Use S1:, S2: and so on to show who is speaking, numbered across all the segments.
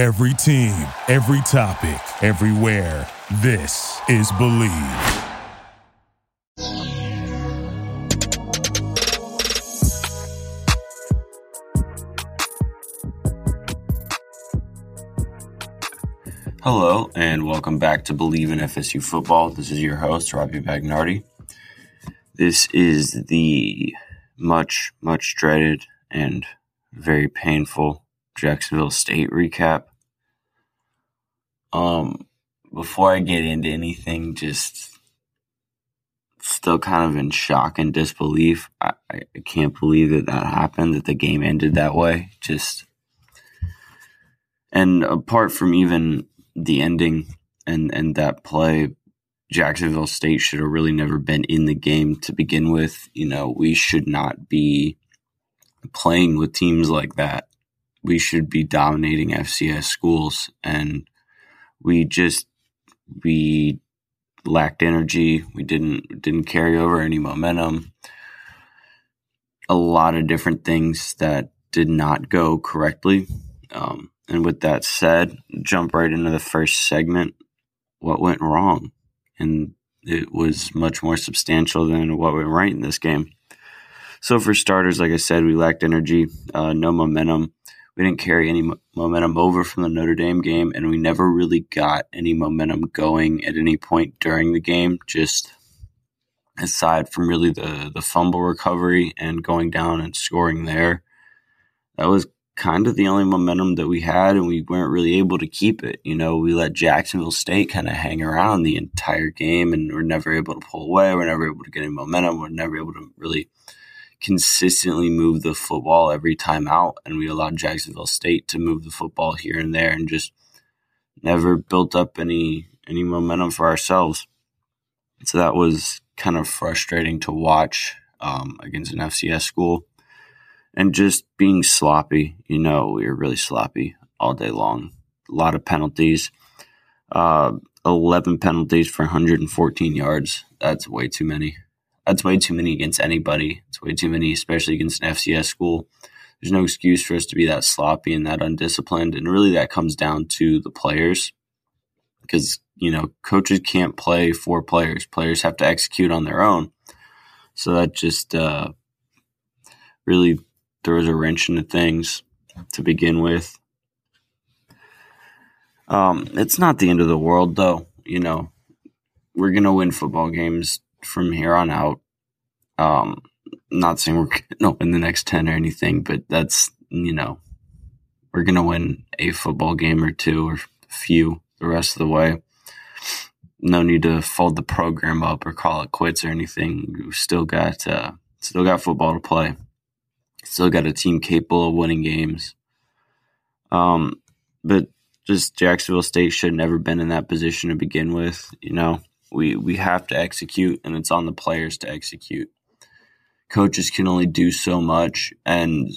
S1: Every team, every topic, everywhere. This is Bleav.
S2: Hello, and welcome back to Bleav in FSU Football. This is your host, Robbie Bagnardi. This is the much, much dreaded and very painful Jacksonville State recap. Um, before I get into anything, just still kind of in shock and disbelief. I, I can't believe that that happened, that the game ended that way. Just, and apart from even the ending and, and that play, Jacksonville State should have really never been in the game to begin with. You know, we should not be playing with teams like that. We should be dominating FCS schools and we just we lacked energy. We didn't didn't carry over any momentum. A lot of different things that did not go correctly. Um, and with that said, jump right into the first segment. What went wrong? And it was much more substantial than what went right in this game. So, for starters, like I said, we lacked energy, uh, no momentum. We didn't carry any momentum over from the Notre Dame game, and we never really got any momentum going at any point during the game. Just aside from really the the fumble recovery and going down and scoring there, that was kind of the only momentum that we had, and we weren't really able to keep it. You know, we let Jacksonville State kind of hang around the entire game, and we're never able to pull away. We're never able to get any momentum. We're never able to really consistently move the football every time out, and we allowed Jacksonville State to move the football here and there, and just never built up any any momentum for ourselves. So that was kind of frustrating to watch um, against an FCS school, and just being sloppy. You know, we were really sloppy all day long. A lot of penalties. Uh, 11 penalties for 114 yards. That's way too many. That's way too many against anybody. It's way too many, especially against an FCS school. There's no excuse for us to be that sloppy and that undisciplined. And really, that comes down to the players because, you know, coaches can't play for players. Players have to execute on their own. So that just uh, really throws a wrench into things to begin with. Um, it's not the end of the world, though. You know, we're going to win football games from here on out. Um, not saying we're going to win the next 10 or anything, but that's, you know, we're going to win a football game or two or a few the rest of the way. No need to fold the program up or call it quits or anything. We've still got, uh, still got football to play. Still got a team capable of winning games. Um, but just Jacksonville State should never been in that position to begin with. You know, we we have to execute, and it's on the players to execute. Coaches can only do so much, and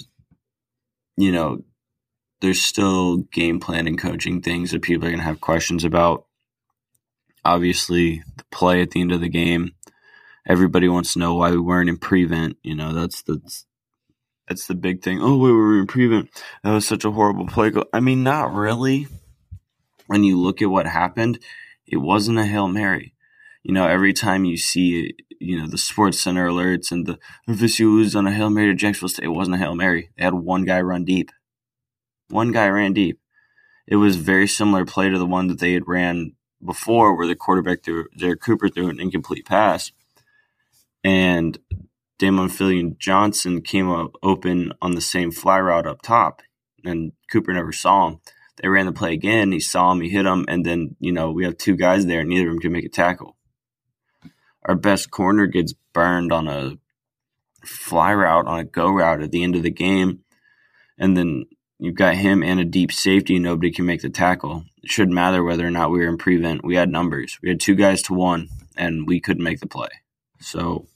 S2: you know, there's still game plan and coaching things that people are going to have questions about. Obviously, the play at the end of the game. Everybody wants to know why we weren't in prevent. You know, that's the that's the big thing. Oh, we were in prevent. That was such a horrible play. I mean, not really. When you look at what happened, it wasn't a hail mary you know, every time you see, you know, the Sports Center alerts and the FSU was on a Hail Mary to Jacksonville State, it wasn't a Hail Mary. They had one guy run deep. One guy ran deep. It was very similar play to the one that they had ran before where the quarterback threw, Zerrick Cooper threw an incomplete pass. And Damond Philyaw Johnson came up open on the same fly route up top, and Cooper never saw him. They ran the play again. He saw him, he hit him, and then, you know, we have two guys there, and neither of them can make a tackle our best corner gets burned on a fly route on a go route at the end of the game, and then you've got him and a deep safety. Nobody can make the tackle. It shouldn't matter whether or not we were in prevent. We had numbers. We had two guys to one, and we couldn't make the play. So,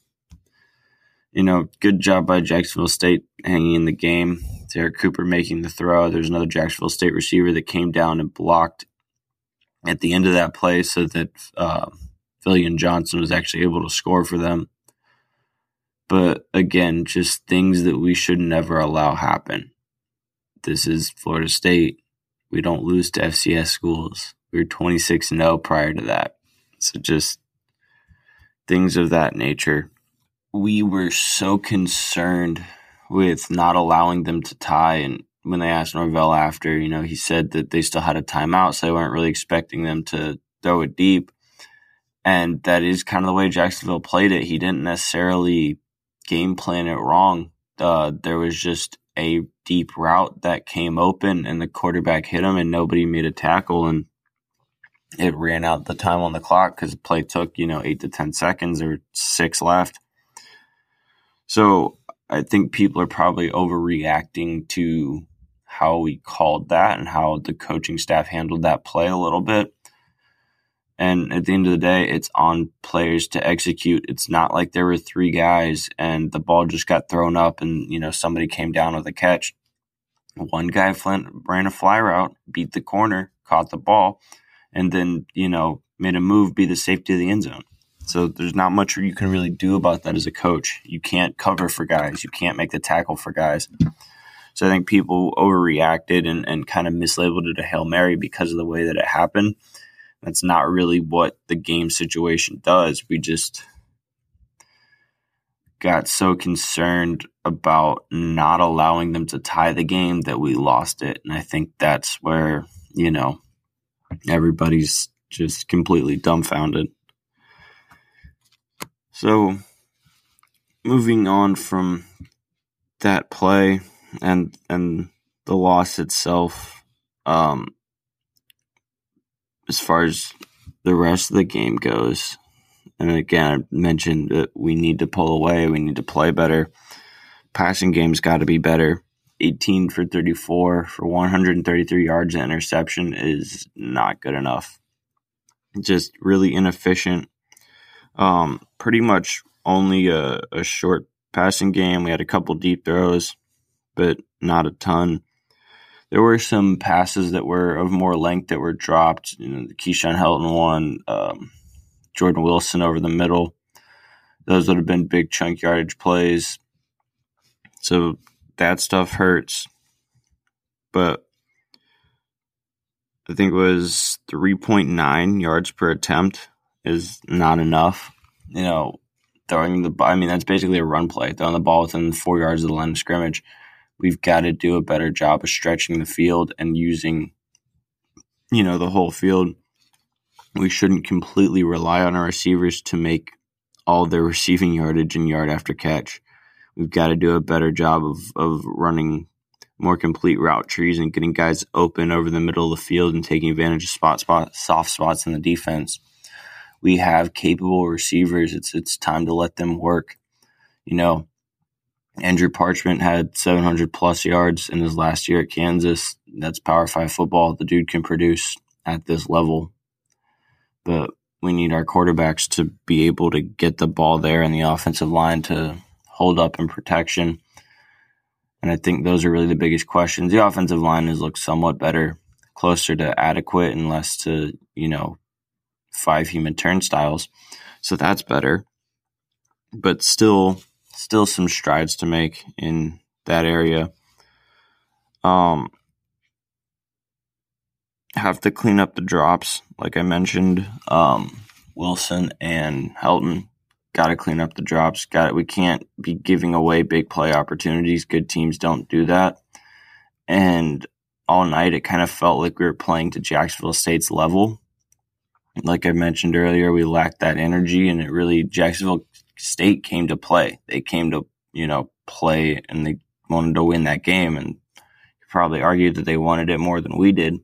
S2: you know, good job by Jacksonville State hanging in the game. Zerrick Cooper making the throw. There's another Jacksonville State receiver that came down and blocked at the end of that play so that uh, Philyaw Johnson was actually able to score for them. But again, just things that we should never allow happen. This is Florida State. We don't lose to FCS schools. We were 26 0 prior to that. So just things of that nature. We were so concerned with not allowing them to tie. And when they asked Norvell after, you know, he said that they still had a timeout, so they weren't really expecting them to throw it deep. And that is kind of the way Jacksonville played it. He didn't necessarily game plan it wrong. Uh, there was just a deep route that came open, and the quarterback hit him, and nobody made a tackle. And it ran out the time on the clock because the play took, you know, eight to 10 seconds or six left. So I think people are probably overreacting to how we called that and how the coaching staff handled that play a little bit. And at the end of the day, it's on players to execute. It's not like there were three guys and the ball just got thrown up and, you know, somebody came down with a catch. One guy ran a fly route, beat the corner, caught the ball, and then, you know, made a move be the safety of the end zone. So there's not much you can really do about that as a coach. You can't cover for guys. You can't make the tackle for guys. So I think people overreacted and, and kind of mislabeled it a Hail Mary because of the way that it happened. That's not really what the game situation does. We just got so concerned about not allowing them to tie the game that we lost it. And I think that's where, you know, everybody's just completely dumbfounded. So, moving on from that play and and the loss itself, um, as far as the rest of the game goes, and again, I mentioned that we need to pull away, we need to play better. Passing game's got to be better. 18 for 34 for 133 yards and interception is not good enough. Just really inefficient um, pretty much only a, a short passing game. We had a couple deep throws, but not a ton. There were some passes that were of more length that were dropped. You know, Keyshawn Helton one, um, Jordan Wilson over the middle. Those would have been big chunk yardage plays. So that stuff hurts. But I think it was 3.9 yards per attempt is not enough. You know, throwing the I mean that's basically a run play, throwing the ball within four yards of the line of scrimmage. We've got to do a better job of stretching the field and using, you know, the whole field. We shouldn't completely rely on our receivers to make all their receiving yardage and yard after catch. We've got to do a better job of, of running more complete route trees and getting guys open over the middle of the field and taking advantage of spot spot soft spots in the defense we have capable receivers. It's it's time to let them work. You know, Andrew Parchment had 700 plus yards in his last year at Kansas. That's Power Five football. The dude can produce at this level, but we need our quarterbacks to be able to get the ball there and the offensive line to hold up in protection. And I think those are really the biggest questions. The offensive line has looked somewhat better, closer to adequate and less to, you know, five human turnstiles. So that's better. But still still some strides to make in that area. Um have to clean up the drops, like I mentioned. Um Wilson and Helton got to clean up the drops. Got it. We can't be giving away big play opportunities. Good teams don't do that. And all night, it kind of felt like we were playing to Jacksonville State's level like I mentioned earlier, we lacked that energy, and it really Jacksonville State came to play. They came to you know play, and they wanted to win that game, and you probably argued that they wanted it more than we did.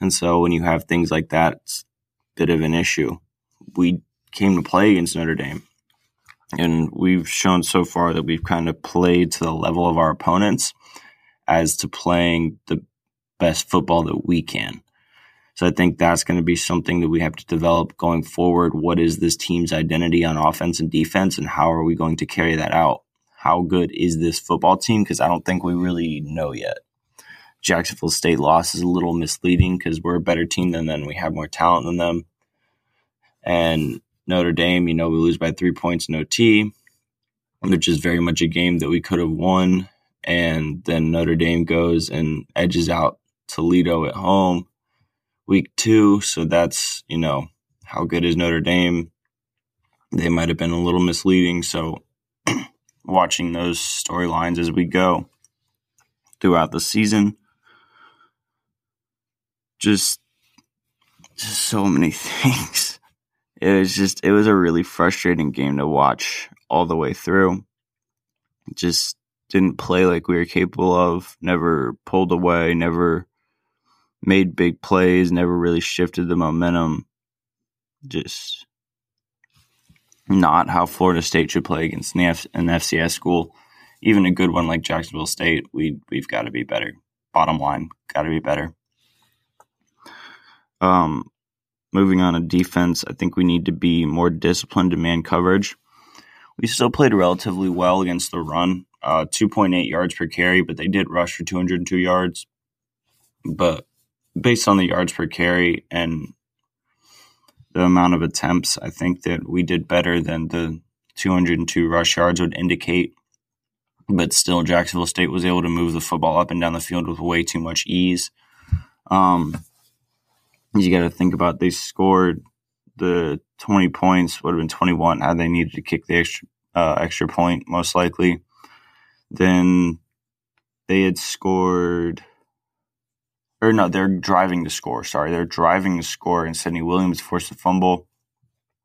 S2: And so when you have things like that, it's a bit of an issue. We came to play against Notre Dame, and we've shown so far that we've kind of played to the level of our opponents as to playing the best football that we can. So I think that's going to be something that we have to develop going forward. What is this team's identity on offense and defense, and how are we going to carry that out? How good is this football team? Because I don't think we really know yet. Jacksonville State loss is a little misleading because we're a better team than them. We have more talent than them. And Notre Dame, you know, we lose by three points in OT, which is very much a game that we could have won. And then Notre Dame goes and edges out Toledo at home week two. So that's, you know, how good is Notre Dame? They might have been a little misleading. So watching those storylines as we go throughout the season. Just, just so many things. It was just, it was a really frustrating game to watch all the way through. Just didn't play like we were capable of, never pulled away, never made big plays, never really shifted the momentum. Just not how Florida State should play against an, F- an FCS school. Even a good one like Jacksonville State, we we've got to be better. Bottom line, got to be better. Um, moving on to defense, I think we need to be more disciplined in man coverage. We still played relatively well against the run, uh, 2.8 yards per carry, but they did rush for 202 yards. But based on the yards per carry and the amount of attempts, I think that we did better than the 202 rush yards would indicate. But still, Jacksonville State was able to move the football up and down the field with way too much ease. Um, you got to think about they scored the 20 points would have been 21 had they needed to kick the extra uh, extra point most likely. Then they had scored or no, they're driving the score. Sorry, they're driving the score, and Sidney Williams forced a fumble.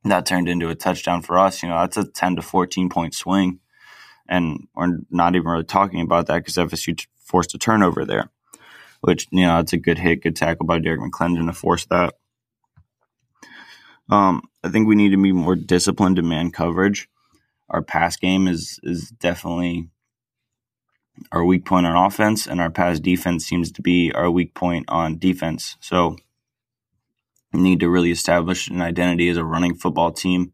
S2: That turned into a touchdown for us. You know, that's a ten to fourteen point swing, and we're not even really talking about that because FSU forced a turnover there, which you know it's a good hit, good tackle by Derrick McLendon to force that. Um, I think we need to be more disciplined in man coverage. Our pass game is is definitely our weak point on offense, and our pass defense seems to be our weak point on defense. So we need to really establish an identity as a running football team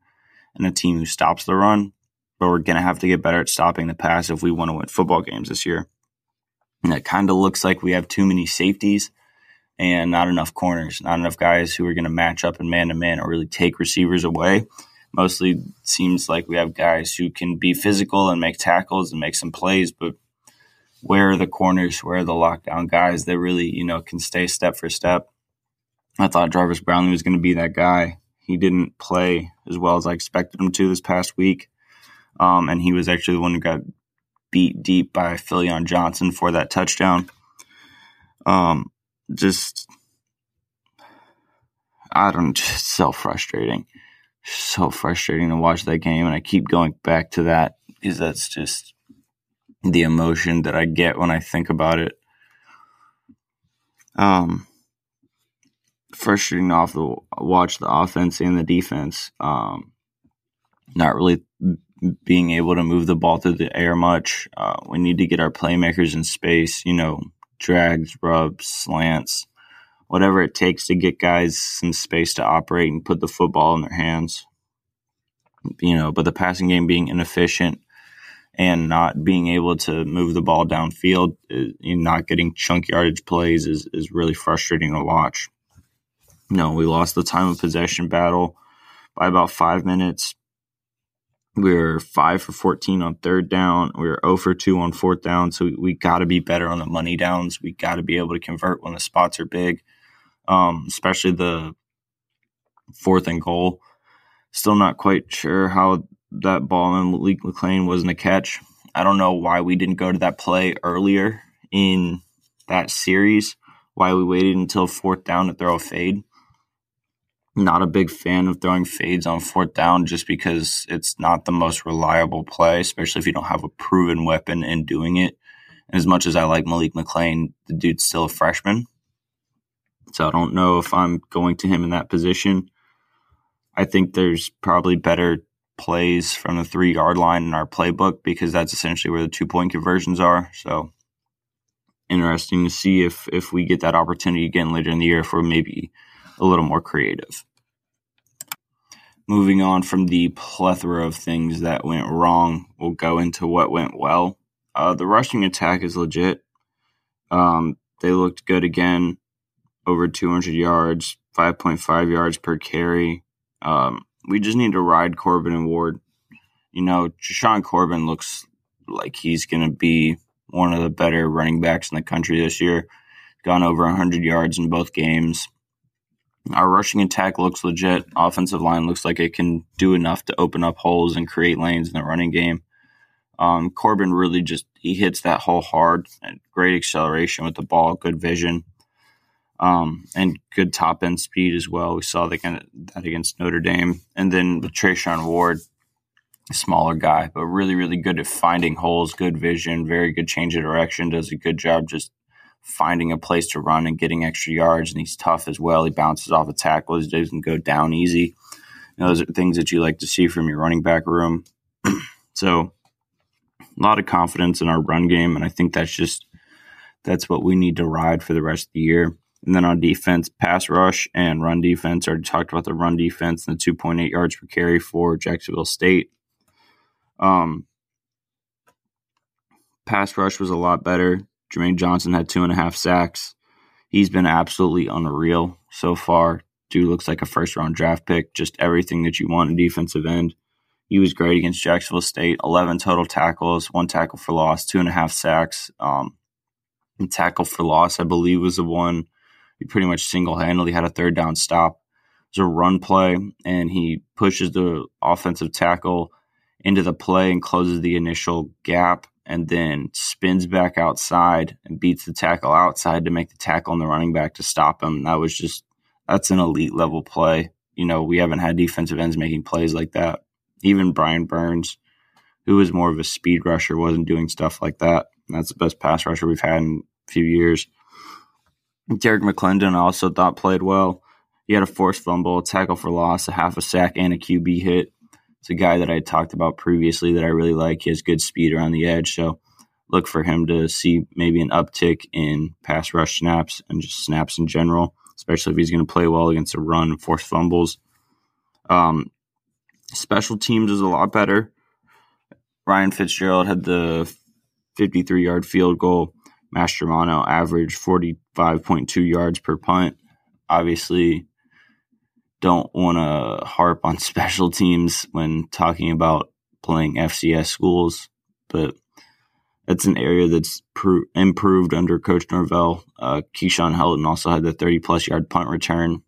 S2: and a team who stops the run. But we're going to have to get better at stopping the pass if we want to win football games this year. And it kind of looks like we have too many safeties and not enough corners, not enough guys who are going to match up in man to man or really take receivers away. Mostly seems like we have guys who can be physical and make tackles and make some plays, but where are the corners, where are the lockdown guys that really, you know, can stay step for step. I thought Jarvis Brownlee was going to be that guy. He didn't play as well as I expected him to this past week. Um, and he was actually the one who got beat deep by Philyaw Johnson for that touchdown. Um, just, I don't, just so frustrating. So frustrating to watch that game. And I keep going back to that because that's just the emotion that I get when I think about it. Um, frustrating off the watch the offense and the defense. Um, not really being able to move the ball through the air much. Uh, we need to get our playmakers in space. You know, drags, rubs, slants, whatever it takes to get guys some space to operate and put the football in their hands. You know, but the passing game being inefficient and not being able to move the ball downfield, uh, not getting chunk yardage plays is, is really frustrating to watch. No, we lost the time of possession battle by about five minutes. We were five for 14 on third down. We were 0 for 2 on fourth down. So we, we got to be better on the money downs. We got to be able to convert when the spots are big, um, especially the fourth and goal. Still not quite sure how that ball and Malik McLean wasn't a catch. I don't know why we didn't go to that play earlier in that series, why we waited until fourth down to throw a fade. Not a big fan of throwing fades on fourth down just because it's not the most reliable play, especially if you don't have a proven weapon in doing it. And as much as I like Malik McLean, the dude's still a freshman. So I don't know if I'm going to him in that position. I think there's probably better plays from the three yard line in our playbook because that's essentially where the two point conversions are. So interesting to see if if we get that opportunity again later in the year if we're maybe a little more creative. Moving on from the plethora of things that went wrong, we'll go into what went well. Uh, the rushing attack is legit. Um, they looked good again, over 200 yards, 5.5 yards per carry. Um, we just need to ride Corbin and Ward. You know, Jashaun Corbin looks like he's going to be one of the better running backs in the country this year. gone over 100 yards in both games. Our rushing attack looks legit. Offensive line looks like it can do enough to open up holes and create lanes in the running game. Um, Corbin really just he hits that hole hard. Great acceleration with the ball, good vision, um, and good top end speed as well. We saw that kind of that against Notre Dame, and then with Treshaun Ward, a smaller guy, but really really good at finding holes, good vision, very good change of direction. Does a good job just finding a place to run and getting extra yards, and he's tough as well. He bounces off a tackle. He doesn't go down easy. You know, those are things that you like to see from your running back room. so a lot of confidence in our run game, and I think that's just that's what we need to ride for the rest of the year. And then on defense, pass rush and run defense. I already talked about the run defense and the 2.8 yards per carry for Jacksonville State. Um, pass rush was a lot better. Jermaine Johnson had two and a half sacks. He's been absolutely unreal so far. Dude looks like a first round draft pick. Just everything that you want in defensive end. He was great against Jacksonville State. Eleven total tackles, one tackle for loss, two and a half sacks. Um, tackle for loss, I believe, was the one he pretty much single handedly had a third down stop. It was a run play, and he pushes the offensive tackle into the play and closes the initial gap and then spins back outside and beats the tackle outside to make the tackle on the running back to stop him. That was just that's an elite level play. You know, we haven't had defensive ends making plays like that. Even Brian Burns, who was more of a speed rusher, wasn't doing stuff like that. That's the best pass rusher we've had in a few years. Derrick McLendon also thought played well. He had a forced fumble, a tackle for loss, a half a sack, and a QB hit. It's a guy that I talked about previously that I really like. He has good speed around the edge, so look for him to see maybe an uptick in pass rush snaps and just snaps in general, especially if he's going to play well against a run and force fumbles. Um, special teams is a lot better. Ryan Fitzgerald had the 53 yard field goal. Mastromanno averaged 45.2 yards per punt. Obviously, don't want to harp on special teams when talking about playing FCS schools, but it's an area that's pro- improved under Coach Norvell. Uh, Keyshawn Helton also had the 30 plus yard punt return.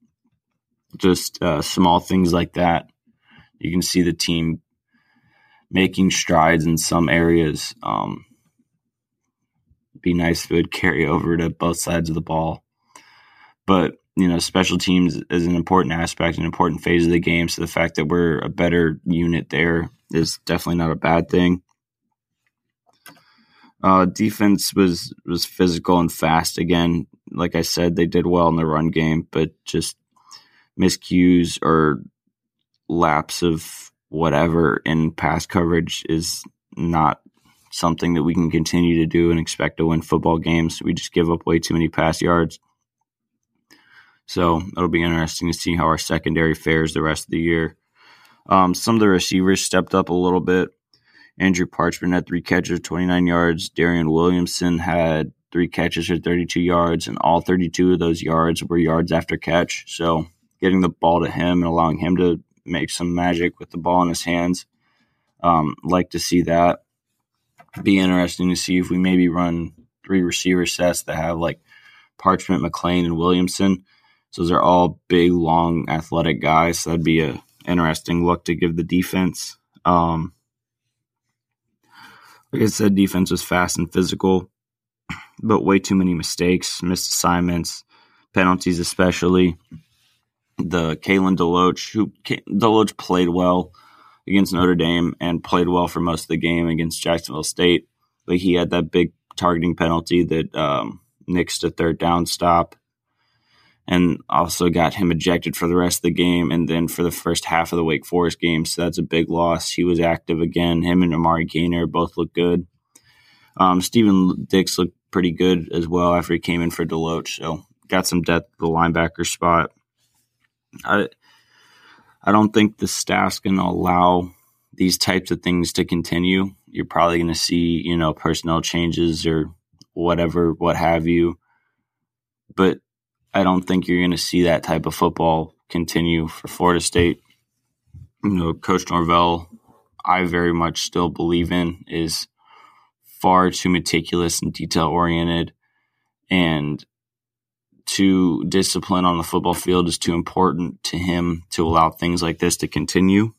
S2: Just uh, small things like that. You can see the team making strides in some areas. Um, be nice if it would carry over to both sides of the ball. But you know, special teams is an important aspect, an important phase of the game. So the fact that we're a better unit there is definitely not a bad thing. Uh, defense was was physical and fast again. Like I said, they did well in the run game, but just miscues or lapse of whatever in pass coverage is not something that we can continue to do and expect to win football games. We just give up way too many pass yards. So it'll be interesting to see how our secondary fares the rest of the year. Um, some of the receivers stepped up a little bit. Andrew Parchment had three catches, 29 yards. Darian Williamson had three catches for 32 yards, and all 32 of those yards were yards after catch. So getting the ball to him and allowing him to make some magic with the ball in his hands. Um, like to see that. Be interesting to see if we maybe run three receiver sets that have like Parchment, McLean, and Williamson so those are all big, long, athletic guys. So that'd be a interesting look to give the defense. Um, like I said, defense was fast and physical, but way too many mistakes, missed assignments, penalties, especially. The Kalen DeLoach, who DeLoach played well against Notre Dame and played well for most of the game against Jacksonville State, but he had that big targeting penalty that um, nixed a third down stop and also got him ejected for the rest of the game and then for the first half of the Wake Forest game. So that's a big loss. He was active again. Him and Amari Gainer both look good. Um, Stephen Dix looked pretty good as well after he came in for DeLoach. So got some depth at the linebacker spot. I I don't think the staff's going to allow these types of things to continue. You're probably going to see, you know, personnel changes or whatever, what have you. But I don't think you're going to see that type of football continue for Florida State. You know, Coach Norvell, I very much still believe in, is far too meticulous and detail oriented. And too disciplined on the football field is too important to him to allow things like this to continue.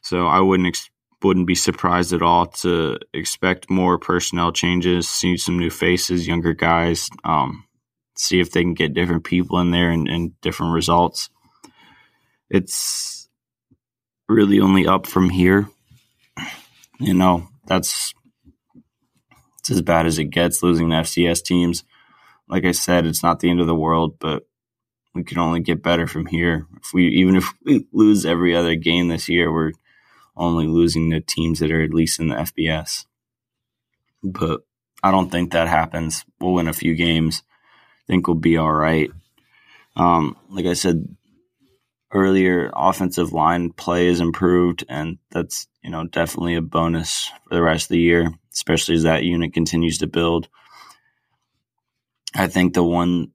S2: So I wouldn't ex- wouldn't be surprised at all to expect more personnel changes, see some new faces, younger guys, um, see if they can get different people in there and, and different results. It's really only up from here. You know, that's it's as bad as it gets losing the FCS teams. Like I said, it's not the end of the world, but we can only get better from here. If we even if we lose every other game this year, we're only losing to teams that are at least in the FBS. But I don't think that happens. We'll win a few games. I think we'll be all right. Um, like I said earlier, offensive line play is improved, and that's you know definitely a bonus for the rest of the year, especially as that unit continues to build. I think the one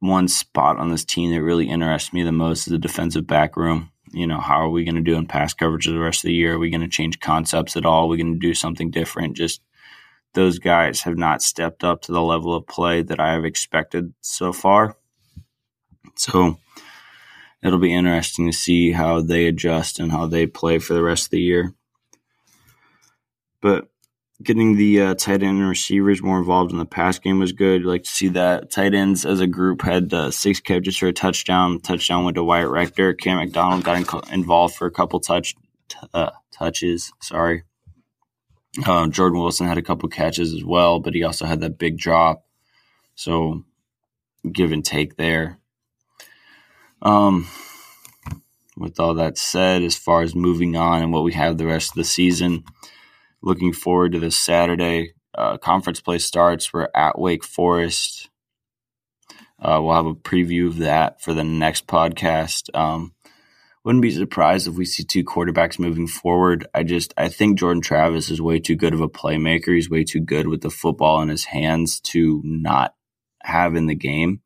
S2: one spot on this team that really interests me the most is the defensive back room you know, how are we going to do in pass coverage the rest of the year? Are we going to change concepts at all? Are we going to do something different? Just those guys have not stepped up to the level of play that I have expected so far. So it'll be interesting to see how they adjust and how they play for the rest of the year. But getting the uh, tight end receivers more involved in the pass game was good. like to see that tight ends as a group had uh, six catches for a touchdown. Touchdown went to Wyatt Rector. Cam McDonald got in- involved for a couple touch t- uh, touches. Sorry. Uh, Jordan Wilson had a couple catches as well, but he also had that big drop. So give and take there. Um, with all that said, as far as moving on and what we have the rest of the season – looking forward to this Saturday. Uh, conference play starts. We're at Wake Forest. Uh, we'll have a preview of that for the next podcast. Um, wouldn't be surprised if we see two quarterbacks moving forward. I just I think Jordan Travis is way too good of a playmaker. He's way too good with the football in his hands to not have in the game.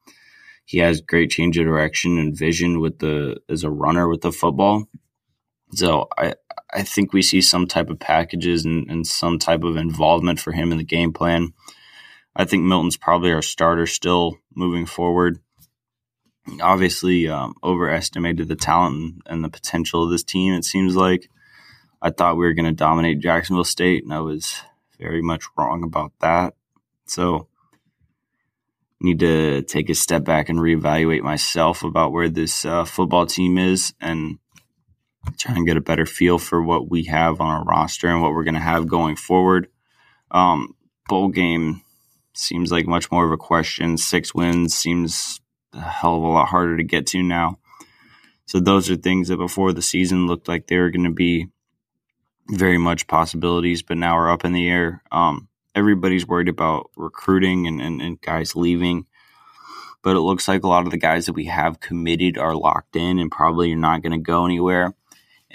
S2: He has great change of direction and vision with the as a runner with the football. So I I think we see some type of packages and, and some type of involvement for him in the game plan. I think Milton's probably our starter still moving forward. Obviously, um, overestimated the talent and the potential of this team. It seems like I thought we were going to dominate Jacksonville State, and I was very much wrong about that. So, need to take a step back and reevaluate myself about where this uh, football team is and try and get a better feel for what we have on our roster and what we're going to have going forward. Um, bowl game seems like much more of a question. Six wins seems a hell of a lot harder to get to now. So those are things that before the season looked like they were going to be very much possibilities, but now are up in the air. Um, everybody's worried about recruiting and, and, and guys leaving but it looks like a lot of the guys that we have committed are locked in and probably are not going to go anywhere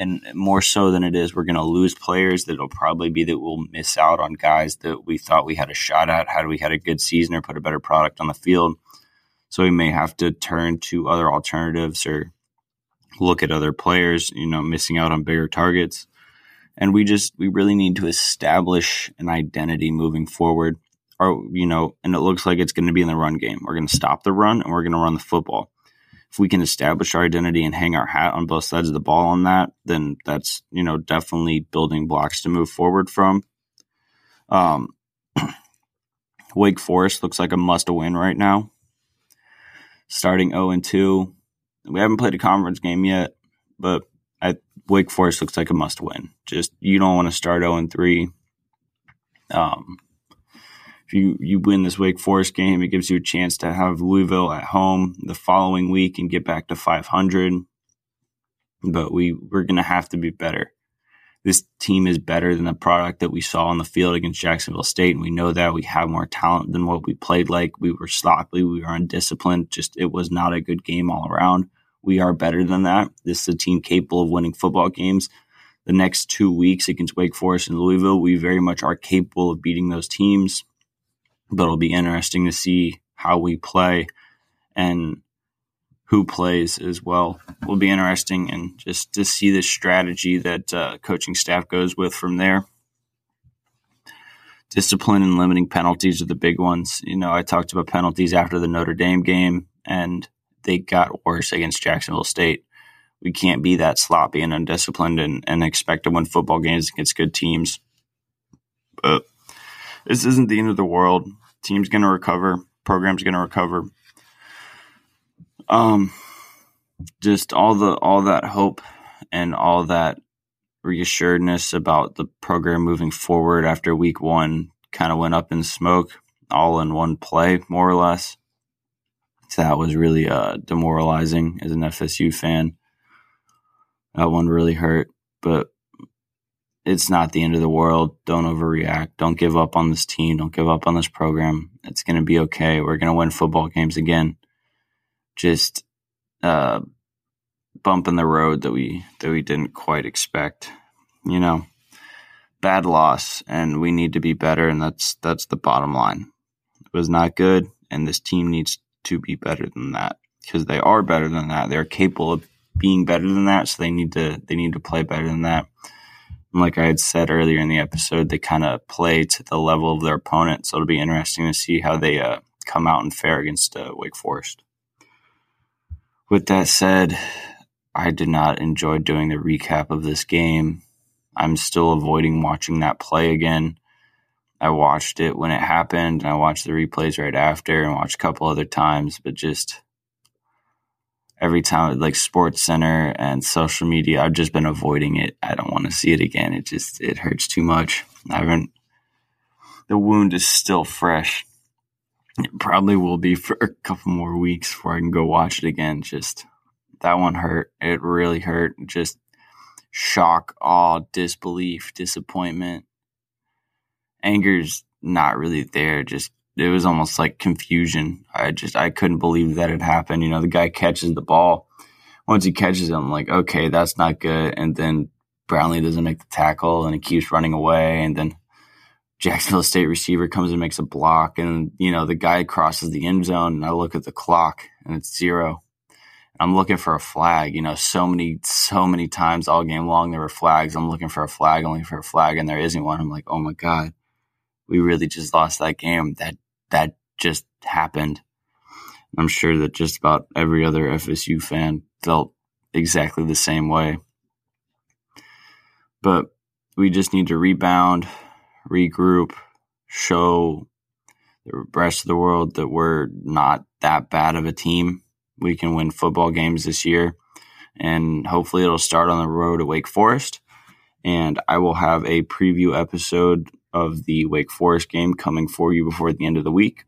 S2: and more so than it is we're going to lose players that'll probably be that we'll miss out on guys that we thought we had a shot at had we had a good season or put a better product on the field. So we may have to turn to other alternatives or look at other players you know missing out on bigger targets. And we just we really need to establish an identity moving forward. Or you know and it looks like it's going to be in the run game. We're going to stop the run and we're going to run the football if we can establish our identity and hang our hat on both sides of the ball on that, then that's you know definitely building blocks to move forward from. Um, Wake Forest looks like a must win right now. Starting zero and two, we haven't played a conference game yet, but at Wake Forest looks like a must win. Just you don't want to start zero and three. Um, if you, you win this Wake Forest game, it gives you a chance to have Louisville at home the following week and get back to 500. But we, we're going to have to be better. This team is better than the product that we saw on the field against Jacksonville State. And we know that we have more talent than what we played like. We were sloppy. We were undisciplined. Just, it was not a good game all around. We are better than that. This is a team capable of winning football games the next two weeks against Wake Forest and Louisville, we very much are capable of beating those teams but it'll be interesting to see how we play and who plays as well will be interesting and just to see the strategy that uh, coaching staff goes with from there discipline and limiting penalties are the big ones. You know, I talked about penalties after the Notre Dame game, and they got worse against Jacksonville State. We can't be that sloppy and undisciplined and, and expect to win football games against good teams. But this isn't the end of the world. Team's going to recover. Program's going to recover. Um, just all the all that hope and all that reassuredness about the program moving forward after week one kind of went up in smoke all in one play, more or less. So that was really uh, demoralizing as an FSU fan. That one really hurt, but it's not the end of the world. Don't overreact. Don't give up on this team. Don't give up on this program. It's going to be okay. We're going to win football games again. Just uh, bump in the road that we that we didn't quite expect. You know, bad loss, and we need to be better, and that's that's the bottom line. It was not good, and this team needs to be better than that because they are better than that. They're capable of being better than that, so they need to they need to play better than that. Like I had said earlier in the episode, they kind of play to the level of their opponent, so it'll be interesting to see how they uh, come out and fare against uh, Wake Forest. With that said, I did not enjoy doing the recap of this game. I'm still avoiding watching that play again. I watched it when it happened, and I watched the replays right after, and watched a couple other times, but just every time, like Sports Center and social media, I've just been avoiding it. I don't want to see it again. It just it hurts too much. I haven't. The wound is still fresh. It probably will be for a couple more weeks before I can go watch it again. Just that one hurt. It really hurt. Just shock, awe, disbelief, disappointment. Anger's not really there. Just it was almost like confusion. I just I couldn't believe that it happened. You know, the guy catches the ball. Once he catches it, I'm like, okay, that's not good. And then Brownlee doesn't make the tackle and he keeps running away. And then Jacksonville State receiver comes and makes a block. And, you know, the guy crosses the end zone and I look at the clock and it's zero. I'm looking for a flag. You know, so many, so many times all game long there were flags. I'm looking for a flag, only for a flag, and there isn't one. I'm like, oh my god, we really just lost that game. That that just happened. I'm sure that just about every other FSU fan felt exactly the same way. But we just need to rebound, regroup, show the rest of the world that we're not that bad of a team we can win football games this year. And hopefully it'll start on the road to Wake Forest. And I will have a preview episode of the Wake Forest game coming for you before the end of the week.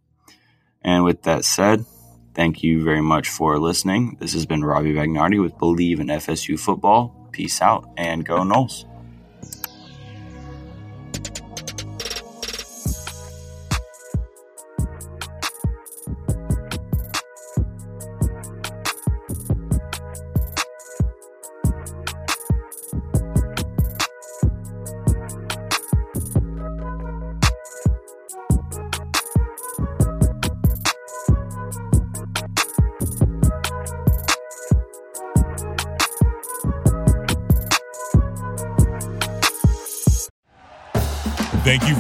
S2: And with that said, thank you very much for listening. This has been Robbie Bagnardi with Bleav in FSU Football. Peace out and go Noles.